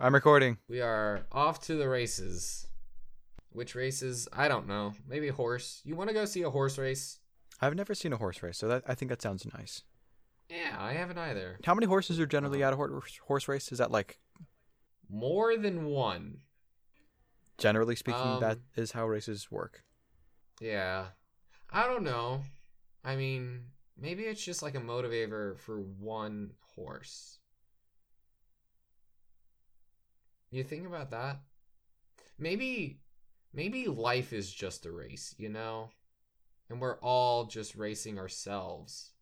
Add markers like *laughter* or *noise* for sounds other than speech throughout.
I'm recording. We are off to the races. Which races? I don't know. Maybe a horse. You want to go see a horse race? I've never seen a horse race, so that I think that sounds nice. Yeah, I haven't either. How many horses are generally at a horse horse race? Is that like More than one. generally speaking Um, that is how races work? Yeah. I don't know. I mean, maybe it's just like a motivator for one horse. You think about that? Maybe maybe life is just a race, you know? And we're all just racing ourselves.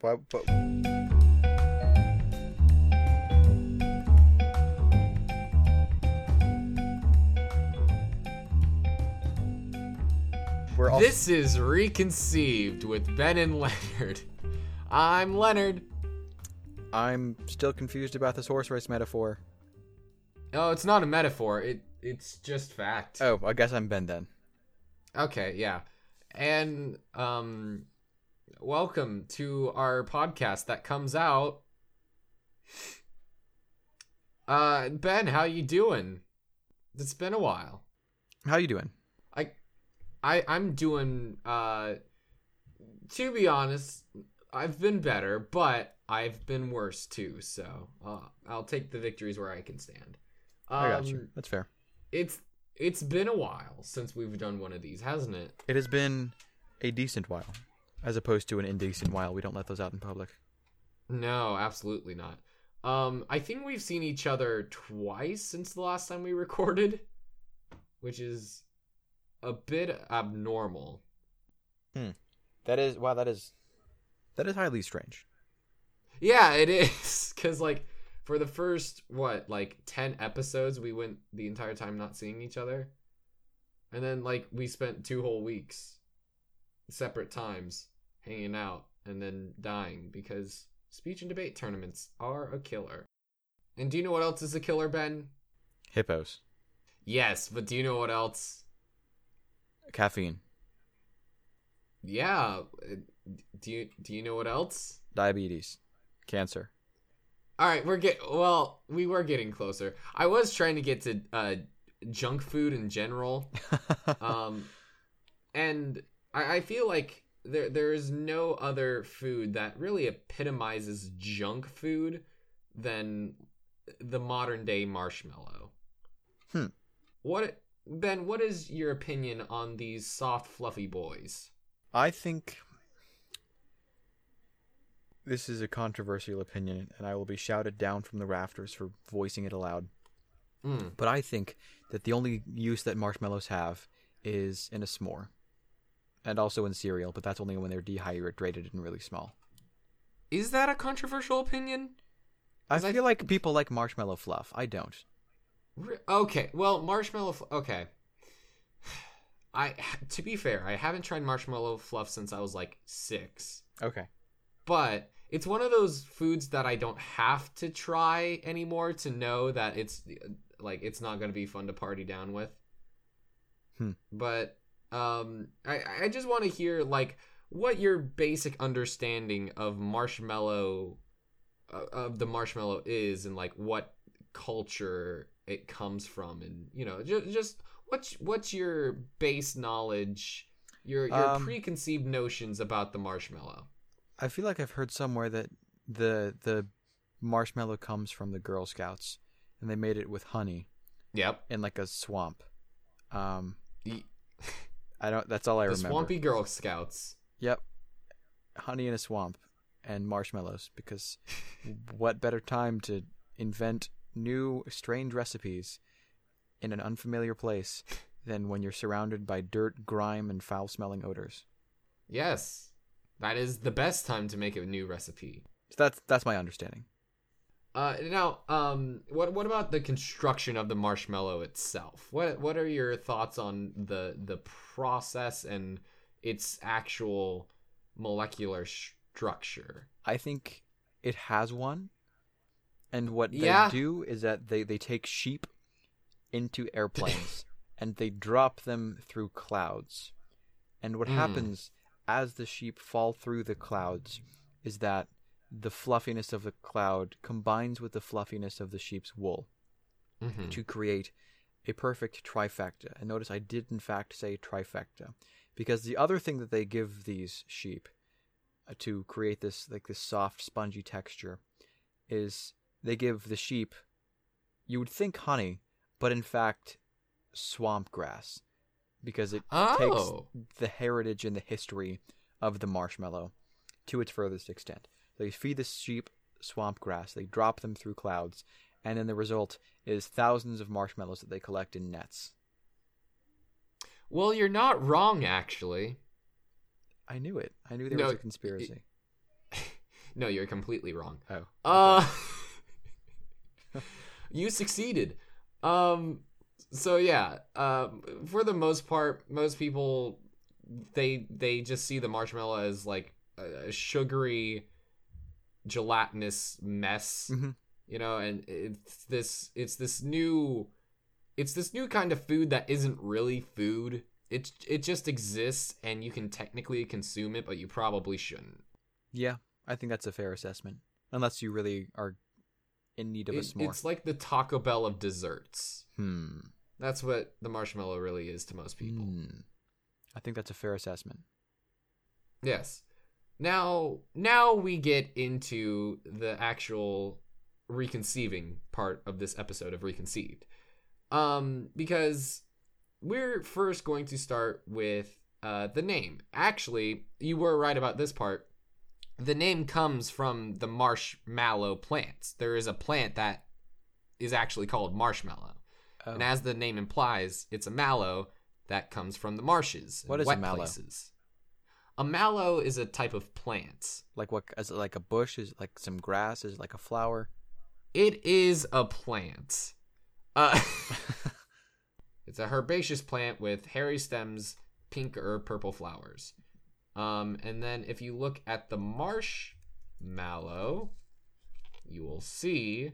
But, all This is Reconceived with Ben and Leonard. I'm Leonard. I'm still confused about this horse race metaphor. Oh, it's not a metaphor. It it's just fact. Oh, I guess I'm Ben then. Okay, yeah. And um welcome to our podcast that comes out Uh Ben, how you doing? It's been a while. How you doing? I I I'm doing uh to be honest, I've been better, but I've been worse too, so uh, I'll take the victories where I can stand. I got you. Um, That's fair. It's it's been a while since we've done one of these, hasn't it? It has been a decent while, as opposed to an indecent while. We don't let those out in public. No, absolutely not. Um, I think we've seen each other twice since the last time we *laughs* recorded, which is a bit abnormal. Hmm. That is wow. That is that is highly strange. Yeah, it is *laughs* because like for the first what like ten episodes, we went the entire time not seeing each other, and then like we spent two whole weeks, separate times, hanging out, and then dying because speech and debate tournaments are a killer. And do you know what else is a killer, Ben? Hippos, Yes, but do you know what else? caffeine, Yeah. Do you do you know what else? diabetes, cancer. All right, we're get well, we were getting closer. I was trying to get to uh junk food in general. *laughs* Um and I, I feel like there there is no other food that really epitomizes junk food than the modern day marshmallow. Hmm. What Ben, what is your opinion on these soft fluffy boys? I think this is a controversial opinion, and I will be shouted down from the rafters for voicing it aloud. Mm. But I think that the only use that marshmallows have is in a s'more, and also in cereal. But that's only when they're dehydrated and really small. Is that a controversial opinion? I- feel like people like marshmallow fluff. I don't. Re- Okay, well, marshmallow. Fl- okay, *sighs* I *sighs* to be fair, I haven't tried marshmallow fluff since I was like six, Okay. but it's one of those foods that I don't have to try anymore to know that it's like it's not going to be fun to party down with. Hmm. But um, I I just want to hear like what your basic understanding of marshmallow uh, of the marshmallow is and like what culture it comes from and you know just just what's what's your base knowledge your your Um, preconceived notions about the marshmallow I feel like I've heard somewhere that the the marshmallow comes from the Girl Scouts, and they made it with honey yep in like a swamp. Um, *laughs* I don't. That's all I the remember. swampy girl scouts Yep. Honey in a swamp and marshmallows because *laughs* what better time to invent new strange recipes in an unfamiliar place *laughs* than when you're surrounded by dirt, grime, and foul smelling odors. yes that is the best time to make a new recipe So that's that's my understanding. Uh, now, um, what what about the construction of the marshmallow itself? What what are your thoughts on the the process and its actual molecular structure? I think it has one. And what Yeah. they do is that they, they take sheep into *laughs* airplanes and they drop them through clouds. And what Mm. happens as the sheep fall through the clouds is that the fluffiness of the cloud combines with the fluffiness of the sheep's wool Mhm. to create a perfect trifecta. And notice I did in fact say trifecta because the other thing that they give these sheep uh, to create this like this soft spongy texture is they give the sheep you would think honey, but in fact swamp grass because it Oh. takes the heritage and the history of the marshmallow to its furthest extent. They feed the sheep swamp grass, they drop them through clouds, and then the result is thousands of marshmallows that they collect in nets. Well, you're not wrong, actually. I knew it. I knew there No, was a conspiracy. *laughs* No, you're completely wrong. oh. Uh, *laughs* you succeeded. Um, so yeah, um, for the most part, most people they they just see the marshmallow as like a, sugary, gelatinous mess, Mhm. you know, and it's this it's this new it's this new kind of food that isn't really food. It it just exists and you can technically consume it, but you probably shouldn't. Yeah, I think that's a fair assessment. Unless you really are in need of a It- s'more. it's like the Taco Bell of desserts. Hmm. That's what the marshmallow really is to most people. Hmm. I think that's a fair assessment. Yes. Now, now we get into the actual reconceiving part of this episode of Reconceived. Um, because we're first going to start with uh, the name. Actually, you were right about this part. The name comes from the marshmallow plants. There is a plant that is actually called marshmallow. Oh. And as the name implies, it's a mallow that comes from the marshes. What is a wet mallow? Places. A mallow is a type of plant. like what? Is it like a bush? Is it like some grass? Is it like a flower? It is a plant. Uh, *laughs* *laughs* it's a herbaceous plant with hairy stems, pink or purple flowers. Um, and then if you look at the marshmallow, you will see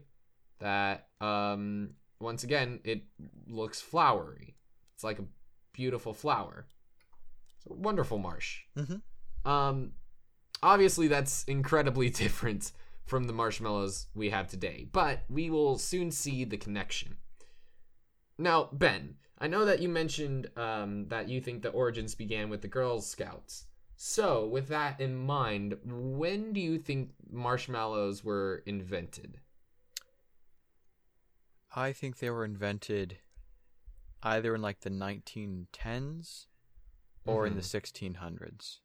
that um, once again it looks flowery. It's like a beautiful flower. It's a wonderful marsh. Mm-hmm. Um, obviously, that's incredibly *laughs* different from the marshmallows we have today, but we will soon see the connection. Now, Ben, I know that you mentioned um, that you think the origins began with the Girl Scouts. So, with that in mind, when do you think marshmallows were invented? I think they were invented either in like the 1910s or in the 1600s.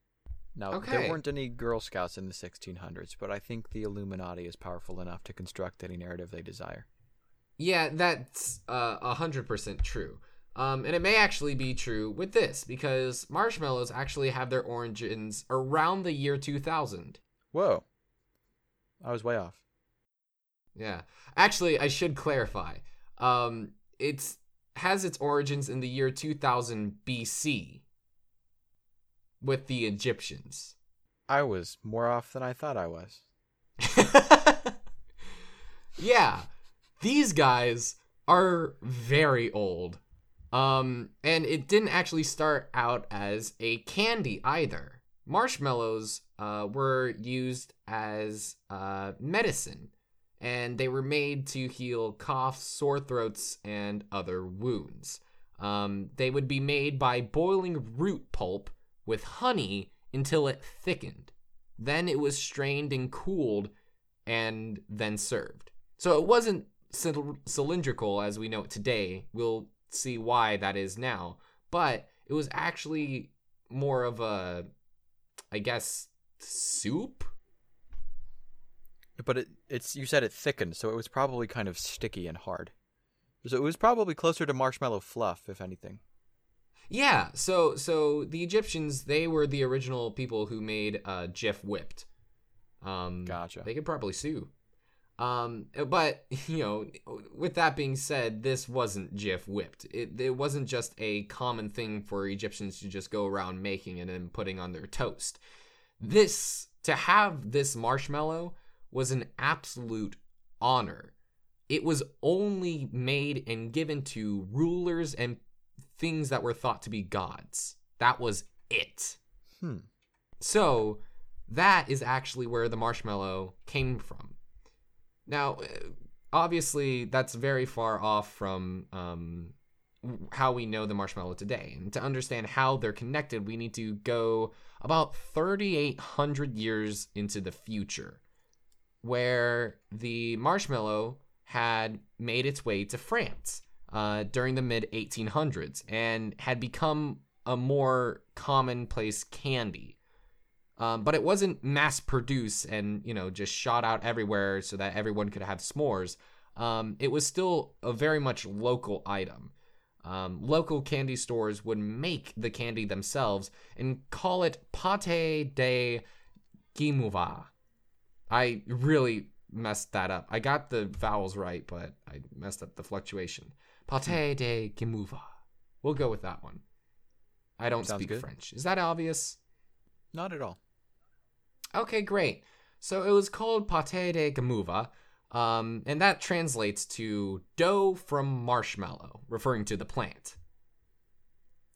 Now, Okay. there weren't any Girl Scouts in the 1600s, but I think the Illuminati is powerful enough to construct any narrative they desire. Yeah, that's uh, a hundred percent true. Um, and it may actually be true with this because marshmallows actually have their origins around the year 2000. Whoa. I was way off. Yeah, actually, I should clarify. Um, it's has its origins in the year 2000 BC with the Egyptians. I was more off than I thought I was. *laughs* yeah, these guys are very old. Um, and it didn't actually start out as a candy either. Marshmallows uh, were used as uh, medicine, and they were made to heal coughs, sore throats, and other wounds. Um, they would be made by boiling root pulp with honey until it thickened. Then it was strained and cooled and then served. So it wasn't cyl- cylindrical as we know it today. We'll see why that is now. But it was actually more of a, I guess, soup? But it, it's you said it thickened, so it was probably kind of sticky and hard. So it was probably closer to marshmallow fluff, if anything. Yeah, so so the Egyptians they were the original people who made uh Jif whipped. Um Gotcha. They could probably sue. Um but *laughs* you know, with that being said, this wasn't Jif whipped. It it wasn't just a common thing for Egyptians to just go around making and then putting on their toast. This to have this marshmallow was an absolute honor. It was only made and given to rulers and things that were thought to be gods. That was it. Hmm. So, that is actually where the marshmallow came from. Now, uh, obviously, that's very far off from um, how we know the marshmallow today. And to understand how they're connected, we need to go about 3,800 years into the future, where the marshmallow had made its way to France uh, during the mid 1800s and had become a more commonplace candy. Um, but it wasn't mass produced and you know just shot out everywhere so that everyone could have s'mores. Um, it was still a very much local item. Um, local candy stores would make the candy themselves and call it pate de Guimauve. I really messed that up. I got the vowels right, but I messed up the fluctuation. Pate de Guimauve. We'll go with that one. I don't Sounds speak good. French. Is that obvious? Not at all. Okay, great. So it was called pate de gamuva, um, and that translates to dough from marshmallow, referring to the plant.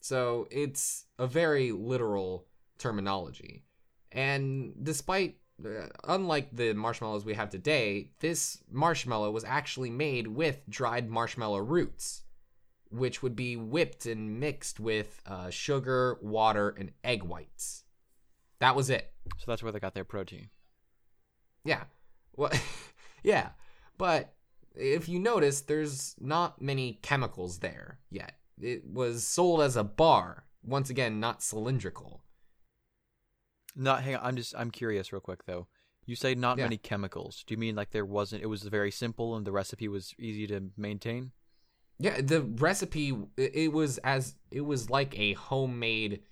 So it's a very literal terminology. And despite, uh, unlike the marshmallows we have today, this marshmallow was actually made with dried marshmallow roots, which would be whipped and mixed with uh, sugar, water, and egg whites. That was it. So that's where they got their protein. Yeah. Well, *laughs* yeah. But if you notice, there's not many chemicals there yet. It was sold as a bar. Once again, not cylindrical. Not hang on, I'm just I'm curious real quick though. You say not Yeah. many chemicals. Do you mean like there wasn't it was very simple and the recipe was easy to maintain? Yeah, the recipe it it was as it was like a homemade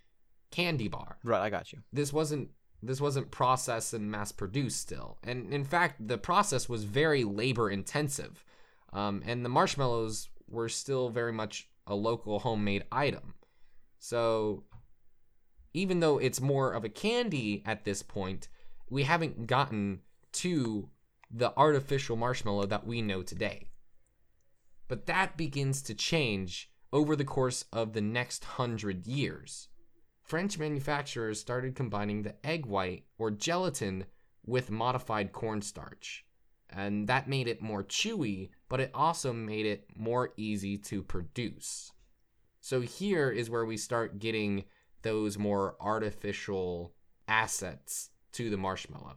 candy bar. Right, I got you. This wasn't this wasn't processed and mass produced still. And in fact, the process was very labor intensive. Um, and the marshmallows were still very much a local homemade item. So even though it's more of a candy at this point, we haven't gotten to the artificial marshmallow that we know today. But that begins to change over the course of the next hundred years. French manufacturers started combining the egg white or gelatin with modified cornstarch. And that made it more chewy, but it also made it more easy to produce. So here is where we start getting those more artificial assets to the marshmallow.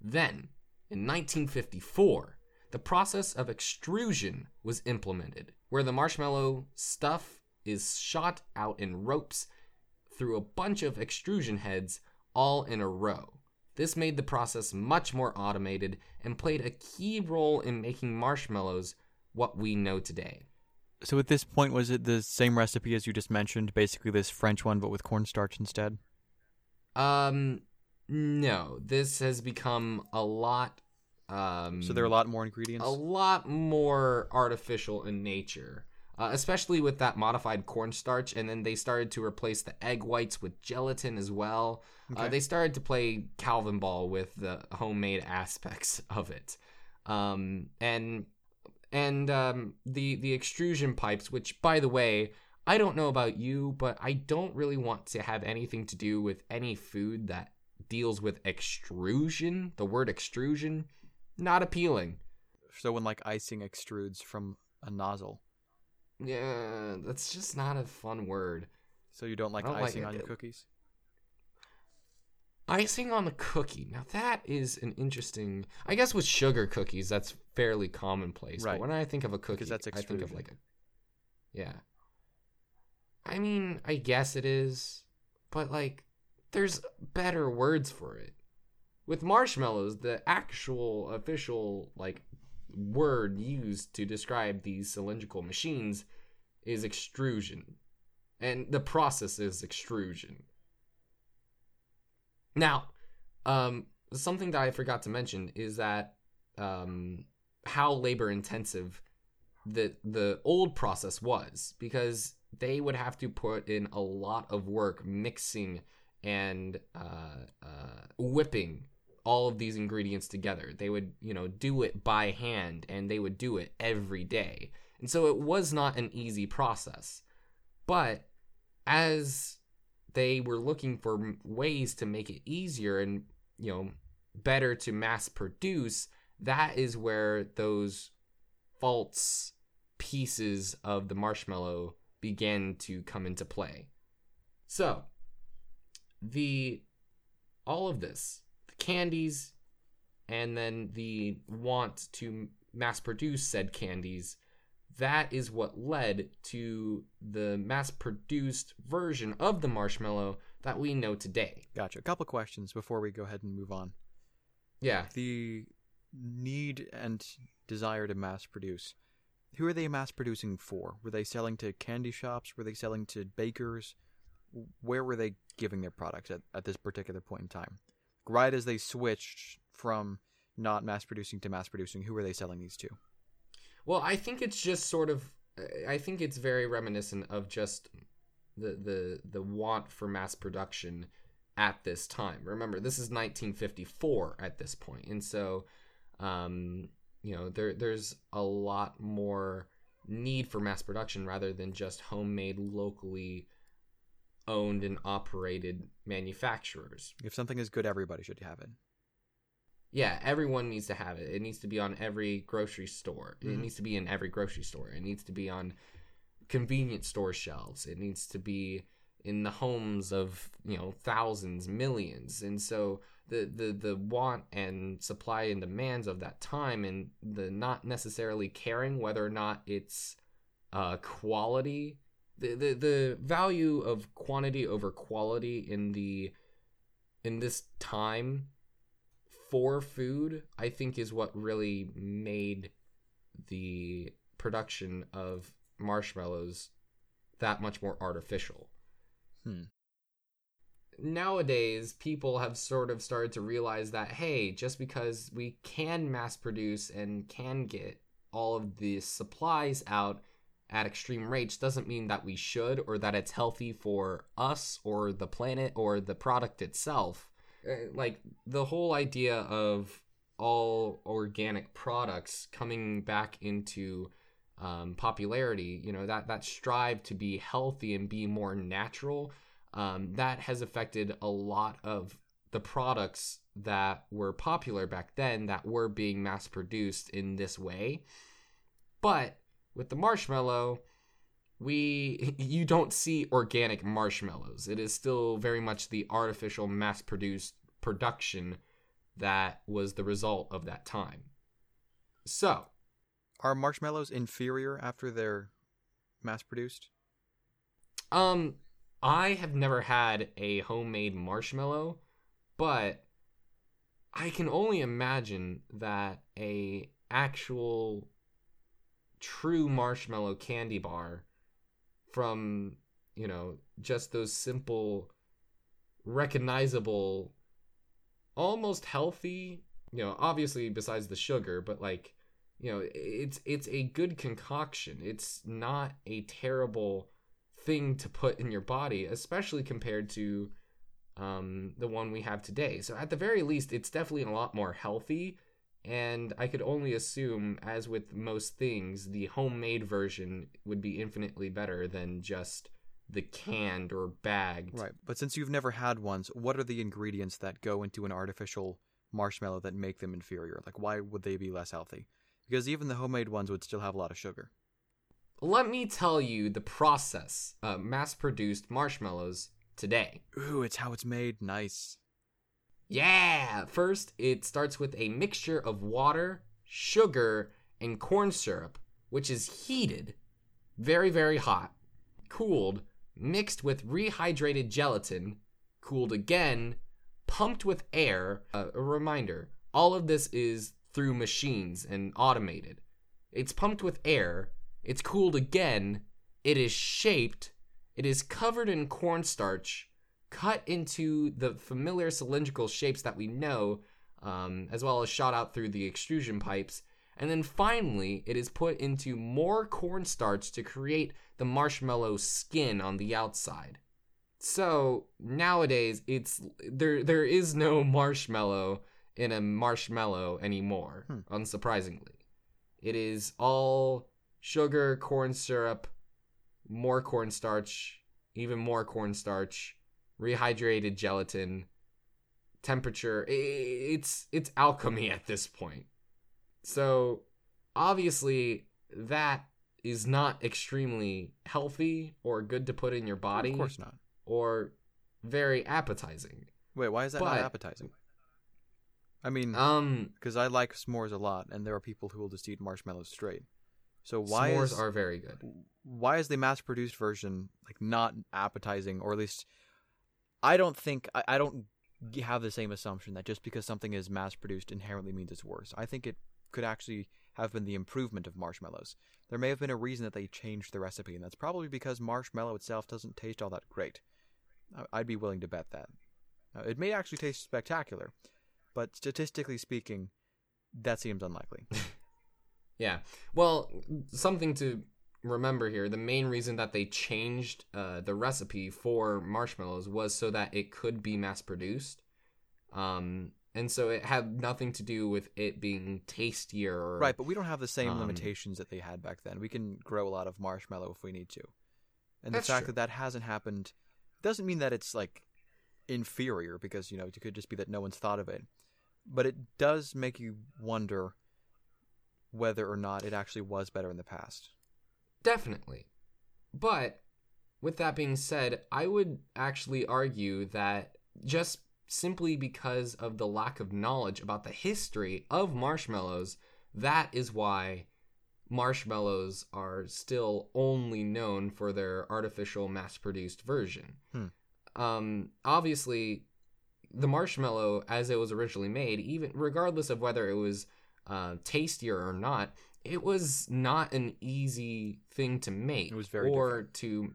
Then, in 1954, the process of extrusion was implemented, where the marshmallow stuff is shot out in ropes through a bunch of extrusion heads all in a row. This made the process much more automated and played a key role in making marshmallows what we know today. So at this point was it the same recipe as you just mentioned, basically this French one but with cornstarch instead? Um, no, this has become a lot. Um, So there are a lot more ingredients. a lot more artificial in nature, uh, especially with that modified cornstarch. And then they started to replace the egg whites with gelatin as well. Uh, they started to play Calvin ball with the homemade aspects *laughs* of it, um, and and um, the the extrusion pipes. Which, by the way, I don't know about you, but I don't really want to have anything to do with any food that deals with extrusion. The word extrusion, not appealing. So when like icing extrudes from a nozzle. Yeah, that's just not a fun word. So you don't like don't icing it. on your cookies? Icing on the cookie. Now that is an interesting. I guess with sugar cookies, that's fairly commonplace. Right. But when I think of a cookie, that's I think of like a. Yeah. I mean, I guess it is, but like, there's better words for it. With marshmallows, the actual official like word used to describe these cylindrical machines is extrusion, and the process is extrusion. Now, um, something that I forgot to mention is that um, how labor intensive the the old process was because they would have to put in a lot of work mixing and uh, uh, whipping all of these ingredients together. They would, you know, do it by hand and they would do it every day. And so it was not an easy process. But as they were looking for ways to make it easier and you know, better to mass produce, that is where those false pieces of the marshmallow began to come into play. So, the all of this, candies and then the want to mass produce said candies, that is what led to the mass produced version of the marshmallow that we know today. Gotcha. A couple questions before we go ahead and move on. Yeah. The need and desire to mass produce. Who are they mass producing for? Were they selling to candy shops? Were they selling to bakers? Where were they giving their products at, at this particular point in time? Right as they switched from not mass producing to mass producing, who are they selling these to? Well, I think it's just sort of I think it's very reminiscent of just the the the want for mass production at this time. Remember, this is 1954 at this point, and so um, you know there there's a lot more need for mass production rather than just homemade, locally owned and operated manufacturers. If something is good, everybody should have it. Yeah, everyone needs to have it. It needs to be on every grocery store. It Mhm. needs to be in every grocery store. It needs to be on convenience store shelves. It needs to be in the homes of, you know, thousands, millions. And so the the the want and supply and demands of that time and the not necessarily caring whether or not it's uh quality the the, the value of quantity over quality in the in this time for food, I think is what really made the production of marshmallows that much more artificial. Hmm. Nowadays, people have sort of started to realize that hey, just because we can mass produce and can get all of the supplies out at extreme rates doesn't mean that we should or that it's healthy for us or the planet or the product itself. Uh, Like the whole idea of all organic products coming back into um, popularity, you know, that that strive to be healthy and be more natural, um, that has affected a lot of the products that were popular back then that were being mass produced in this way. But with the marshmallow, we *laughs* you don't see organic marshmallows. It is still very much the artificial mass produced production that was the result of that time. So, Are marshmallows inferior after they're mass produced? Um, I have never had a homemade marshmallow, but I can only imagine that a actual true marshmallow candy bar from, you know, just those simple recognizable almost healthy, you know, obviously besides the sugar, but like you know, it's it's a good concoction. It's not a terrible thing to put in your body, especially compared to um, the one we have today. So at the very least, it's definitely a lot more healthy. And I could only assume, as with most things, the homemade version would be infinitely better than just the canned or bagged. Right. But since you've never had ones, what are the ingredients that go into an artificial marshmallow that make them inferior? Like, why would they be less healthy? Because even the homemade ones would still have a lot of sugar. Let me tell you the process of mass produced marshmallows today. Ooh, it's how it's made. Nice. Yeah! First, it starts with a mixture of water, sugar, and corn syrup, which is heated, very, very hot, cooled, mixed with rehydrated gelatin, cooled again, pumped with air. Uh, a reminder all of this is through machines and automated. It's pumped with air, it's cooled again, it is shaped, it is covered in cornstarch, cut into the familiar cylindrical shapes that we know, um, as well as shot out through the extrusion pipes. And then finally, it is put into more cornstarch to create the marshmallow skin on the outside. So nowadays, it's there. There is no *laughs* marshmallow in a marshmallow anymore. Hmm. Unsurprisingly, it is all sugar, corn syrup, more cornstarch, even more cornstarch, rehydrated gelatin, temperature. It's it's alchemy at this point. So obviously that is not extremely healthy or good to put in your body Of course not. or very appetizing. Wait, why is that But- not appetizing? I mean, Um because I like s'mores a lot, and there are people who will just eat marshmallows straight. So why s'mores is are very good. why is the mass-produced version like not appetizing, or at least I don't think I, I don't have the same assumption that just because something is mass-produced inherently means it's worse. I think it could actually have been the improvement of marshmallows. There may have been a reason that they changed the recipe, and that's probably because marshmallow itself doesn't taste all that great. I'd be willing to bet that. Uh, it may actually taste spectacular, but statistically speaking, that seems unlikely. *laughs* Yeah. Well, something to remember here the main reason that they changed uh, the recipe for marshmallows was so that it could be mass produced. Um, and so it had nothing to do with it being tastier. Or, Right, but we don't have the same Um, limitations that they had back then. We can grow a lot of marshmallow if we need to. And the fact true. that that hasn't happened doesn't mean that it's like inferior because, you know, it could just be that no one's thought of it. But it does make you wonder whether or not it actually was better in the past. Definitely. But with that being said, I would actually argue that just simply because of the lack of knowledge about the history of marshmallows, that is why marshmallows are still only known for their artificial mass produced version. Hmm. Um, obviously, the marshmallow, as it was originally made, even regardless of whether it was uh, tastier or not, it was not an easy thing to make It was very or to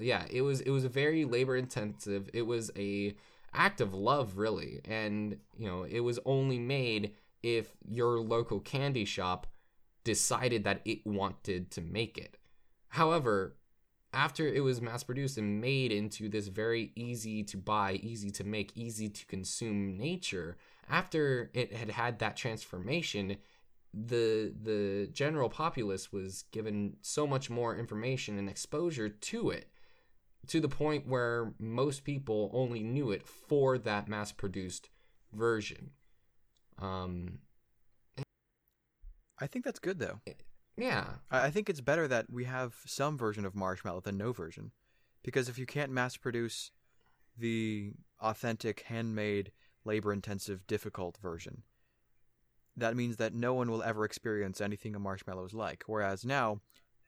yeah it was it was very labor intensive it was a act of love really. And you know it was only made if your local candy shop decided that it wanted to make it. However after it was mass produced and made into this very easy to buy easy to make easy to consume nature after it had had that transformation the the general populace was given so much more information and exposure to it to the point where most people only knew it for that mass produced version um I think that's good, though. yeah I I think it's better that we have some version of marshmallow than no version. Because if you can't mass produce the authentic, handmade, labor intensive, difficult version, that means that no one will ever experience anything a marshmallow is like. Whereas now,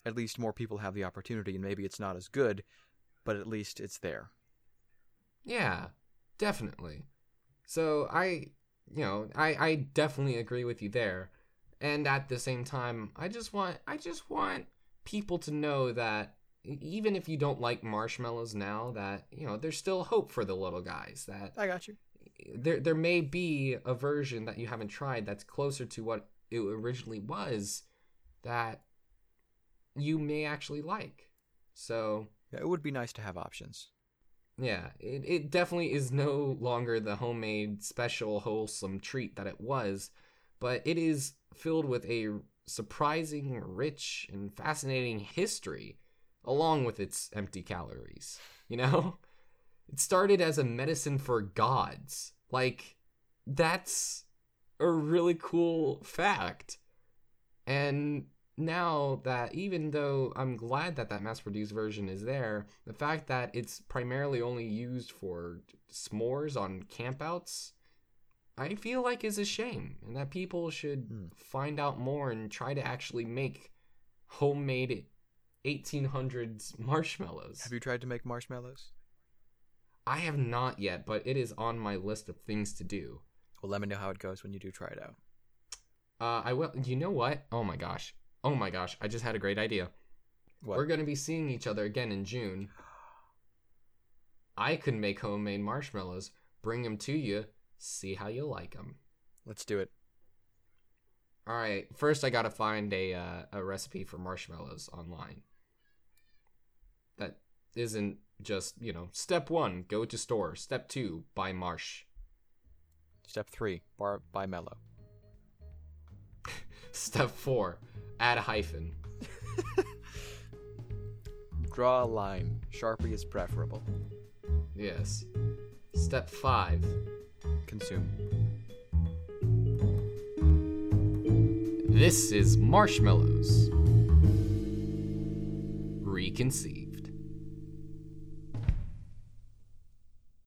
at least more people have the opportunity, and maybe it's not as good, but at least it's there. Yeah, definitely. So I, you know, I I definitely agree with you there. And at the same time, I just want I just want people to know that even if you don't like marshmallows now that, you know, there's still hope for the little guys that I got you. There there may be a version that you haven't tried that's closer to what it originally was that you may actually like. So, Yeah, it would be nice to have options. yeah, it, it definitely is no longer the homemade special wholesome treat that it was, but it is filled with a surprising, rich, and fascinating history along with its empty calories. You know? *laughs* It started as a medicine for gods. Like, that's a really cool fact. And now that even though I'm glad that that mass produced version is there, the fact that it's primarily only used for s'mores on campouts, I feel like is a shame. And that people should Hmm. find out more and try to actually make homemade 1800s marshmallows. Have you tried to make marshmallows? I have not yet, but it is on my list of things to do. Well, let me know how it goes when you do try it out. Uh, I will. You know what? Oh my gosh. Oh my gosh. I just had a great idea. What? We're going to be seeing each other again in June. I could make homemade marshmallows, bring them to you, see how you like them. Let's do it. All right. First, I got to find a uh, a recipe for marshmallows online. That isn't just you know step one, go to store. Step two, buy marsh. Step three, bar by mellow. *laughs* Step four, add a hyphen. *laughs* Draw a line. Sharpie is preferable. Yes. Step five, consume. This is Marshmallows Reconceived.